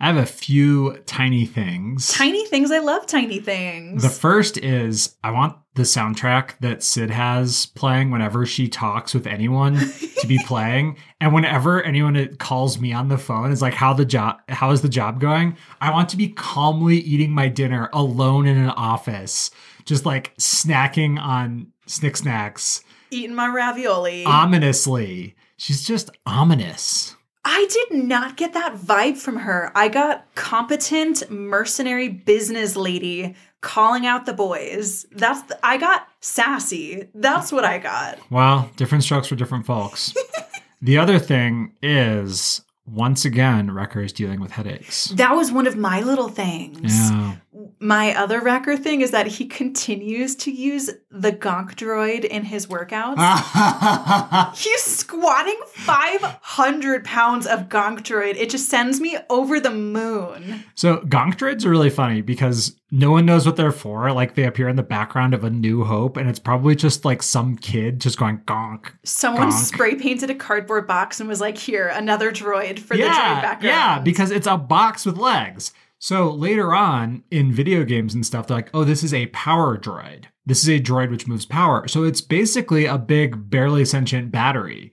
I have a few tiny things. Tiny things. I love tiny things. The first is I want the soundtrack that Cid has playing whenever she talks with anyone to be playing. And whenever anyone calls me on the phone is like, how the job how is the job going? I want to be calmly eating my dinner alone in an office, just like snacking on snick snacks Eating my ravioli. ominously. She's just ominous. I did not get that vibe from her. I got competent mercenary business lady calling out the boys. That's the, I got sassy. That's what I got. Well, different strokes for different folks. the other thing is once again, Wrecker is dealing with headaches. That was one of my little things. Yeah. My other Wrecker thing is that he continues to use the Gonk droid in his workouts. He's squatting 500 pounds of Gonk droid. It just sends me over the moon. so gonk droids are really funny because no one knows what they're for. Like they appear in the background of A New Hope, and it's probably just like some kid just going gonk. Someone Gonk. spray painted a cardboard box and was like, here, another droid for the droid yeah, background. yeah, because it's a box with legs. So later on in video games and stuff, they're like, oh, this is a power droid. This is a droid which moves power. So it's basically a big, barely sentient battery.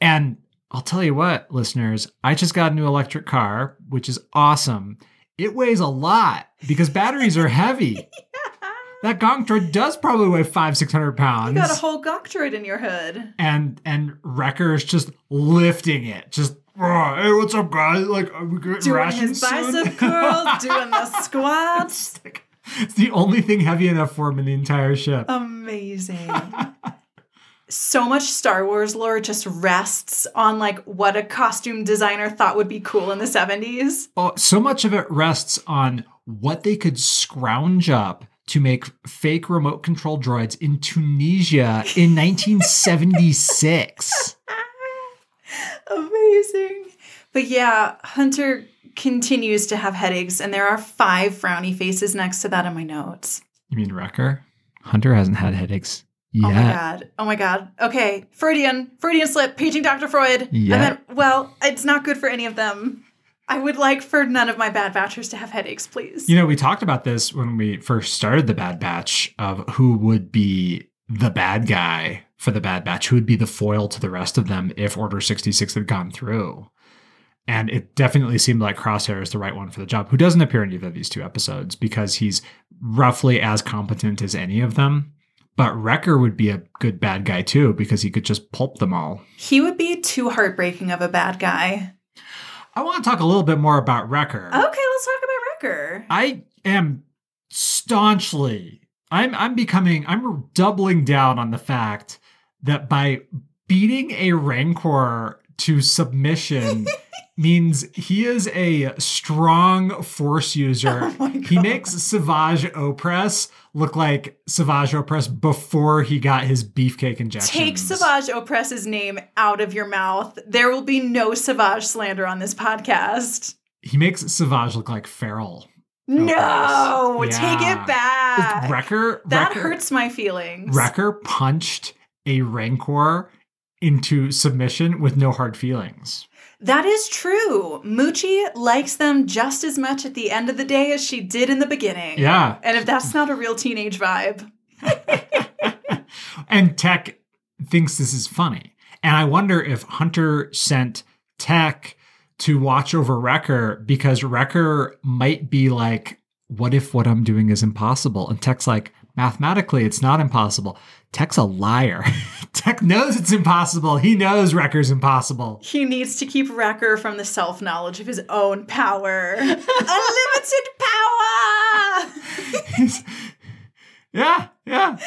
And I'll tell you what, listeners, I just got a new electric car, which is awesome. it weighs a lot because batteries are heavy. That gonk droid does probably weigh five, six hundred pounds. You got a whole gawk droid in your hood. and and Wrecker is just lifting it, just "Oh, hey, what's up, guys? Like, are we getting Doing rations his soon?" bicep curls, doing the squats. It's like- it's the only thing heavy enough for him in the entire ship. Amazing. so much Star Wars lore just rests on like what a costume designer thought would be cool in the 70s. Oh, uh, so much of it rests on what they could scrounge up to make fake remote control droids in Tunisia in 1976. Amazing. But yeah, Hunter continues to have headaches, and there are five frowny faces next to that in my notes. You mean Wrecker? Hunter hasn't had headaches yet. Oh my god. Oh my god. Okay. Freudian. Freudian slip. Paging Dr. Freud. Yeah. I meant, well, it's not good for any of them. I would like for none of my bad batchers to have headaches, please. You know, we talked about this when we first started the Bad Batch of who would be the bad guy for the Bad Batch, who would be the foil to the rest of them if Order 66 had gone through. And it definitely seemed like Crosshair is the right one for the job, who doesn't appear in either of these two episodes because he's roughly as competent as any of them. But Wrecker would be a good bad guy too because he could just pulp them all. he would be too heartbreaking of a bad guy. I want to talk a little bit more about Wrecker. Okay, let's talk about Wrecker. I am staunchly I'm I'm becoming I'm doubling down on the fact that by beating a rancor to submission means he is a strong force user. Oh he makes Savage Opress look like Savage Opress before he got his beefcake injections. Take Savage Opress's name out of your mouth. There will be no Savage slander on this podcast. He makes Savage look like feral. No, Opress. take it back. Wrecker that Wrecker- hurts my feelings. Wrecker punched a Rancor into submission with no hard feelings. That is true. Muchi likes them just as much at the end of the day as she did in the beginning. Yeah. And if that's not a real teenage vibe, and Tech thinks this is funny. And I wonder if Hunter sent Tech to watch over Wrecker because Wrecker might be like, what if what I'm doing is impossible? And Tech's like, mathematically, it's not impossible. Tech's a liar. Tech knows it's impossible. He knows Wrecker's impossible. he needs to keep Wrecker from the self knowledge of his own power. Unlimited power! Yeah, yeah.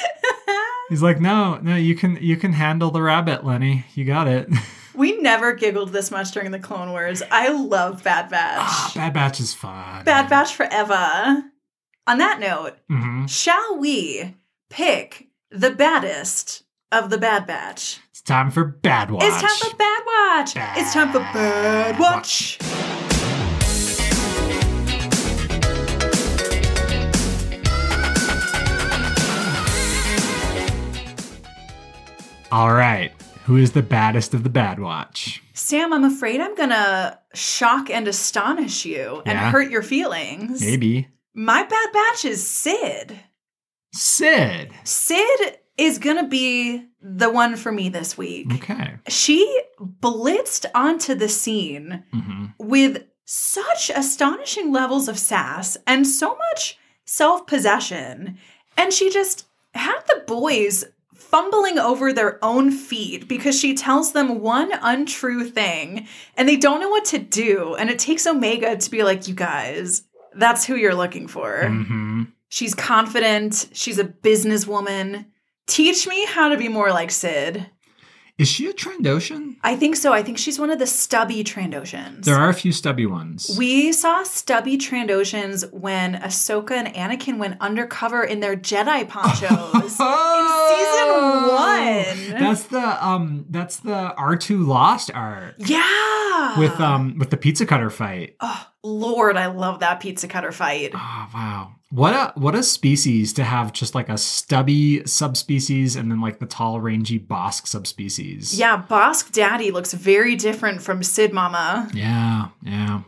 He's like, no, no, you can you can handle the rabbit, Lenny. You got it. we never giggled this much during the Clone Wars. I love Bad Ah, Batch. Bad Batch is fun. Bad Batch forever. On that note, hmm shall we pick the baddest of the Bad Batch? It's time for Bad Watch. It's time for Bad Watch. it's time for Bad Bad Watch. All right. Who is the baddest of the Bad Watch? Sam, I'm afraid I'm gonna shock and astonish you and Yeah. hurt your feelings. Maybe My Bad Batch is Cid. Cid. Cid is gonna be the one for me this week. Okay. She blitzed onto the scene hmm with such astonishing levels of sass and so much self possession. And she just had the boys fumbling over their own feet because she tells them one untrue thing and they don't know what to do. And it takes Omega to be like, you guys, that's who you're looking for. hmm She's confident, she's a businesswoman. Teach me how to be more like Cid. Is she a Trandoshan? I think so. I think she's one of the stubby Trandoshans. There are a few stubby ones. We saw stubby Trandoshans when Ahsoka and Anakin went undercover in their Jedi ponchos. Oh! In season one. That's the um. That's the R two Lost art yeah. with um with the pizza cutter fight. Oh, Lord, I love that pizza cutter fight. Oh wow. What a what a species to have just like a stubby subspecies and then like the tall rangy Bossk subspecies. Yeah, Bossk Daddy looks very different from Cid Mama. Yeah, yeah.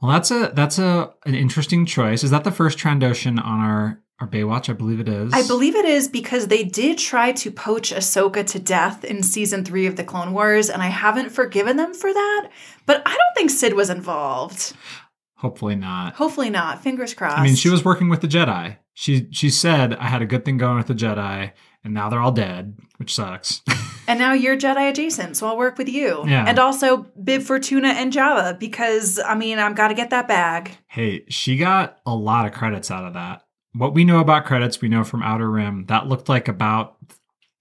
Well, that's a that's a an interesting choice. Is that the first Trandoshan on our our Baywatch? I believe it is. I believe it is because they did try to poach Ahsoka to death in season three of the Clone Wars, and I haven't forgiven them for that. But I don't think Cid was involved. Hopefully not. Hopefully not. Fingers crossed. I mean, she was working with the Jedi. She she said I had a good thing going with the Jedi, and now they're all dead, which sucks. And now you're Jedi adjacent, so I'll work with you. Yeah. And also Bib Fortuna and Jabba because I mean I've got to get that bag. hey, she got a lot of credits out of that. What we know about credits, we know from Outer Rim. That looked like about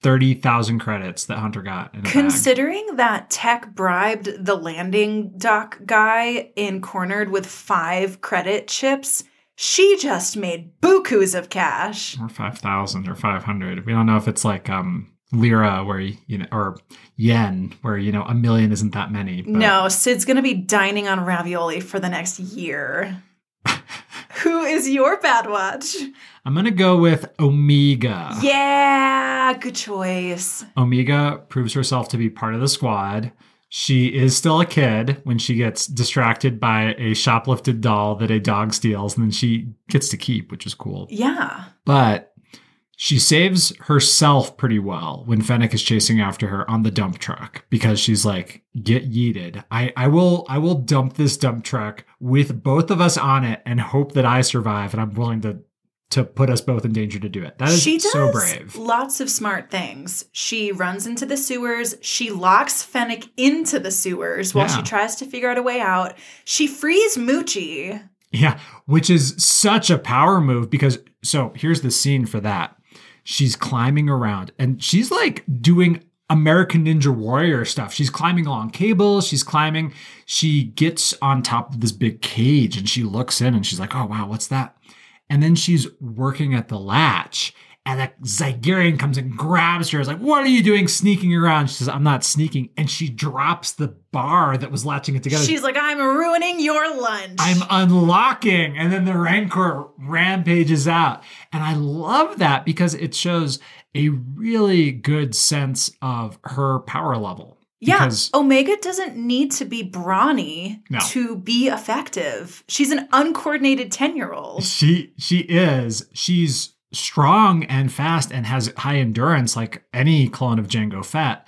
thirty thousand credits that Hunter got in a bag. Considering that Tech bribed the landing dock guy and cornered with five credit chips, she just made bukus of cash. or five thousand or five hundred. We don't know if it's like um lira where you, you know or yen where you know a million isn't that many. but- No, Cid's gonna be dining on ravioli for the next year. Who is your bad watch? I'm gonna go with Omega. Yeah, good choice. Omega proves herself to be part of the squad. She is still a kid when she gets distracted by a shoplifted doll that a dog steals, and then she gets to keep, which is cool. Yeah. But she saves herself pretty well when Fennec is chasing after her on the dump truck because she's like, "Get yeeted! I I will I will dump this dump truck with both of us on it and hope that I survive, and I'm willing to to put us both in danger to do it." That is she does so brave. lots of smart things. She runs into the sewers. She locks Fennec into the sewers while she tries to figure out a way out. She frees Muchi. Yeah, which is such a power move because so here's the scene for that. She's climbing around and she's like doing American Ninja Warrior stuff. She's climbing along cables, she's climbing. She gets on top of this big cage and she looks in and she's like, "Oh wow, what's that?" And then she's working at the latch and a Zygerrian comes and grabs her. Is like, "What are you doing sneaking around?" She says, "I'm not sneaking." And she drops the bar that was latching it together. She's like, I'm ruining your lunch. I'm unlocking. And then the Rancor rampages out. And I love that because it shows a really good sense of her power level. yeah, Because Omega doesn't need to be brawny No. to be effective. She's an uncoordinated 10 year old. she she is. She's strong and fast and has high endurance like any clone of Jango Fett,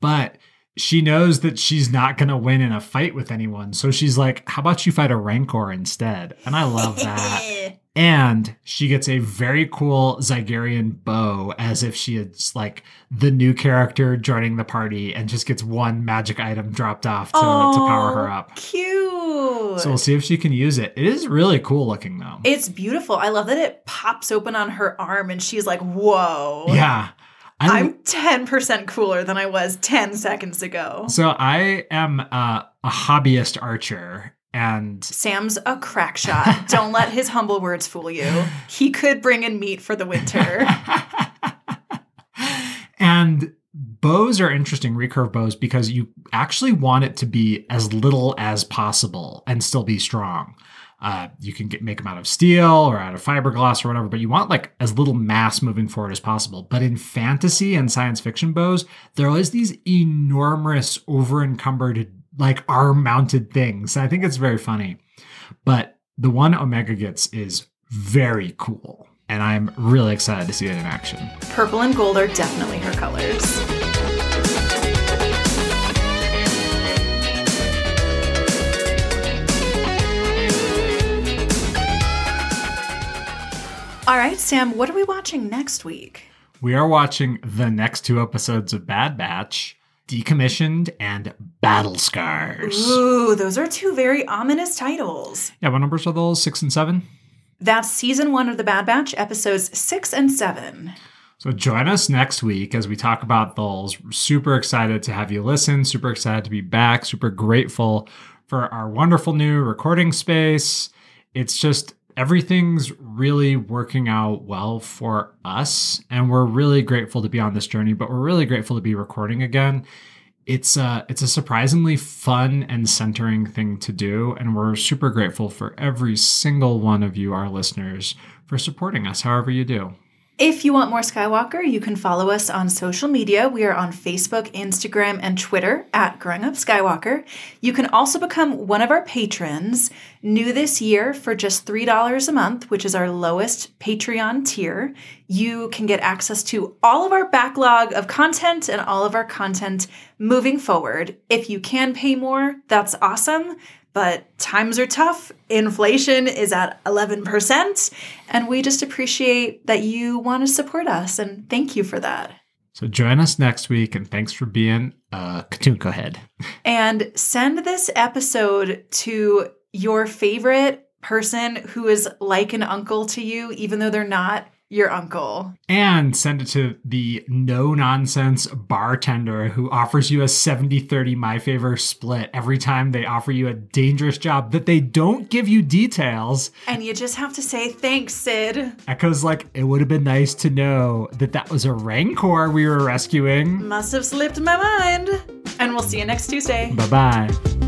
But she knows that she's not going to win in a fight with anyone. So she's like, how about you fight a Rancor instead? And I love that. And she gets a very cool Zygerrian bow as if she is like the new character joining the party and just gets one magic item dropped off to, to power her up. Cute. So we'll see if she can use it. It is really cool looking though. it's beautiful. I love that it pops open on her arm and she's like, whoa. yeah. I, I'm 10% cooler than I was 10 seconds ago. so I am uh, a hobbyist archer and Sam's a crack shot. Don't let his humble words fool you. He could bring in meat for the winter. and bows are interesting recurve bows because you actually want it to be as little as possible and still be strong. Uh, you can get make them out of steel or out of fiberglass or whatever but you want like as little mass moving forward as possible. But in fantasy and science fiction bows there are always these enormous over encumbered like arm mounted things. I think it's very funny. But the one omega gets is very cool and i'm really excited to see it in action. Purple and gold are definitely her colors. All right, Sam, what are we watching next week? We are watching the next two episodes of Bad Batch, Decommissioned and Battle Scars. Ooh, those are two very ominous titles. Yeah, what numbers are those? Six and seven? That's season one of The Bad Batch, episodes six and seven. So join us next week as we talk about those. We're super excited to have you listen, super excited to be back, super grateful for our wonderful new recording space. It's just everything's really working out well for us and we're really grateful to be on this journey, but we're really grateful to be recording again. It's a, it's a surprisingly fun and centering thing to do and we're super grateful for every single one of you our listeners for supporting us however you do. If you want more Skywalker, you can follow us on social media. We are on Facebook, Instagram, and Twitter at Growing Up Skywalker. You can also become one of our patrons. New this year for just $3 a month, which is our lowest Patreon tier. You can get access to all of our backlog of content and all of our content moving forward. If you can pay more, that's awesome. But times are tough. Inflation is at 11%, and we just appreciate that you want to support us, and thank you for that. So join us next week, and thanks for being uh, a Katuunko head. And send this episode to your favorite person who is like an uncle to you, even though they're not your uncle. And send it to the no nonsense bartender who offers you a 70 30 my favor split every time they offer you a dangerous job that they don't give you details. And you just have to say, thanks, Cid. Echoes like, it would have been nice to know that that was a Rancor we were rescuing. Must have slipped my mind. And we'll see you next Tuesday. Bye bye.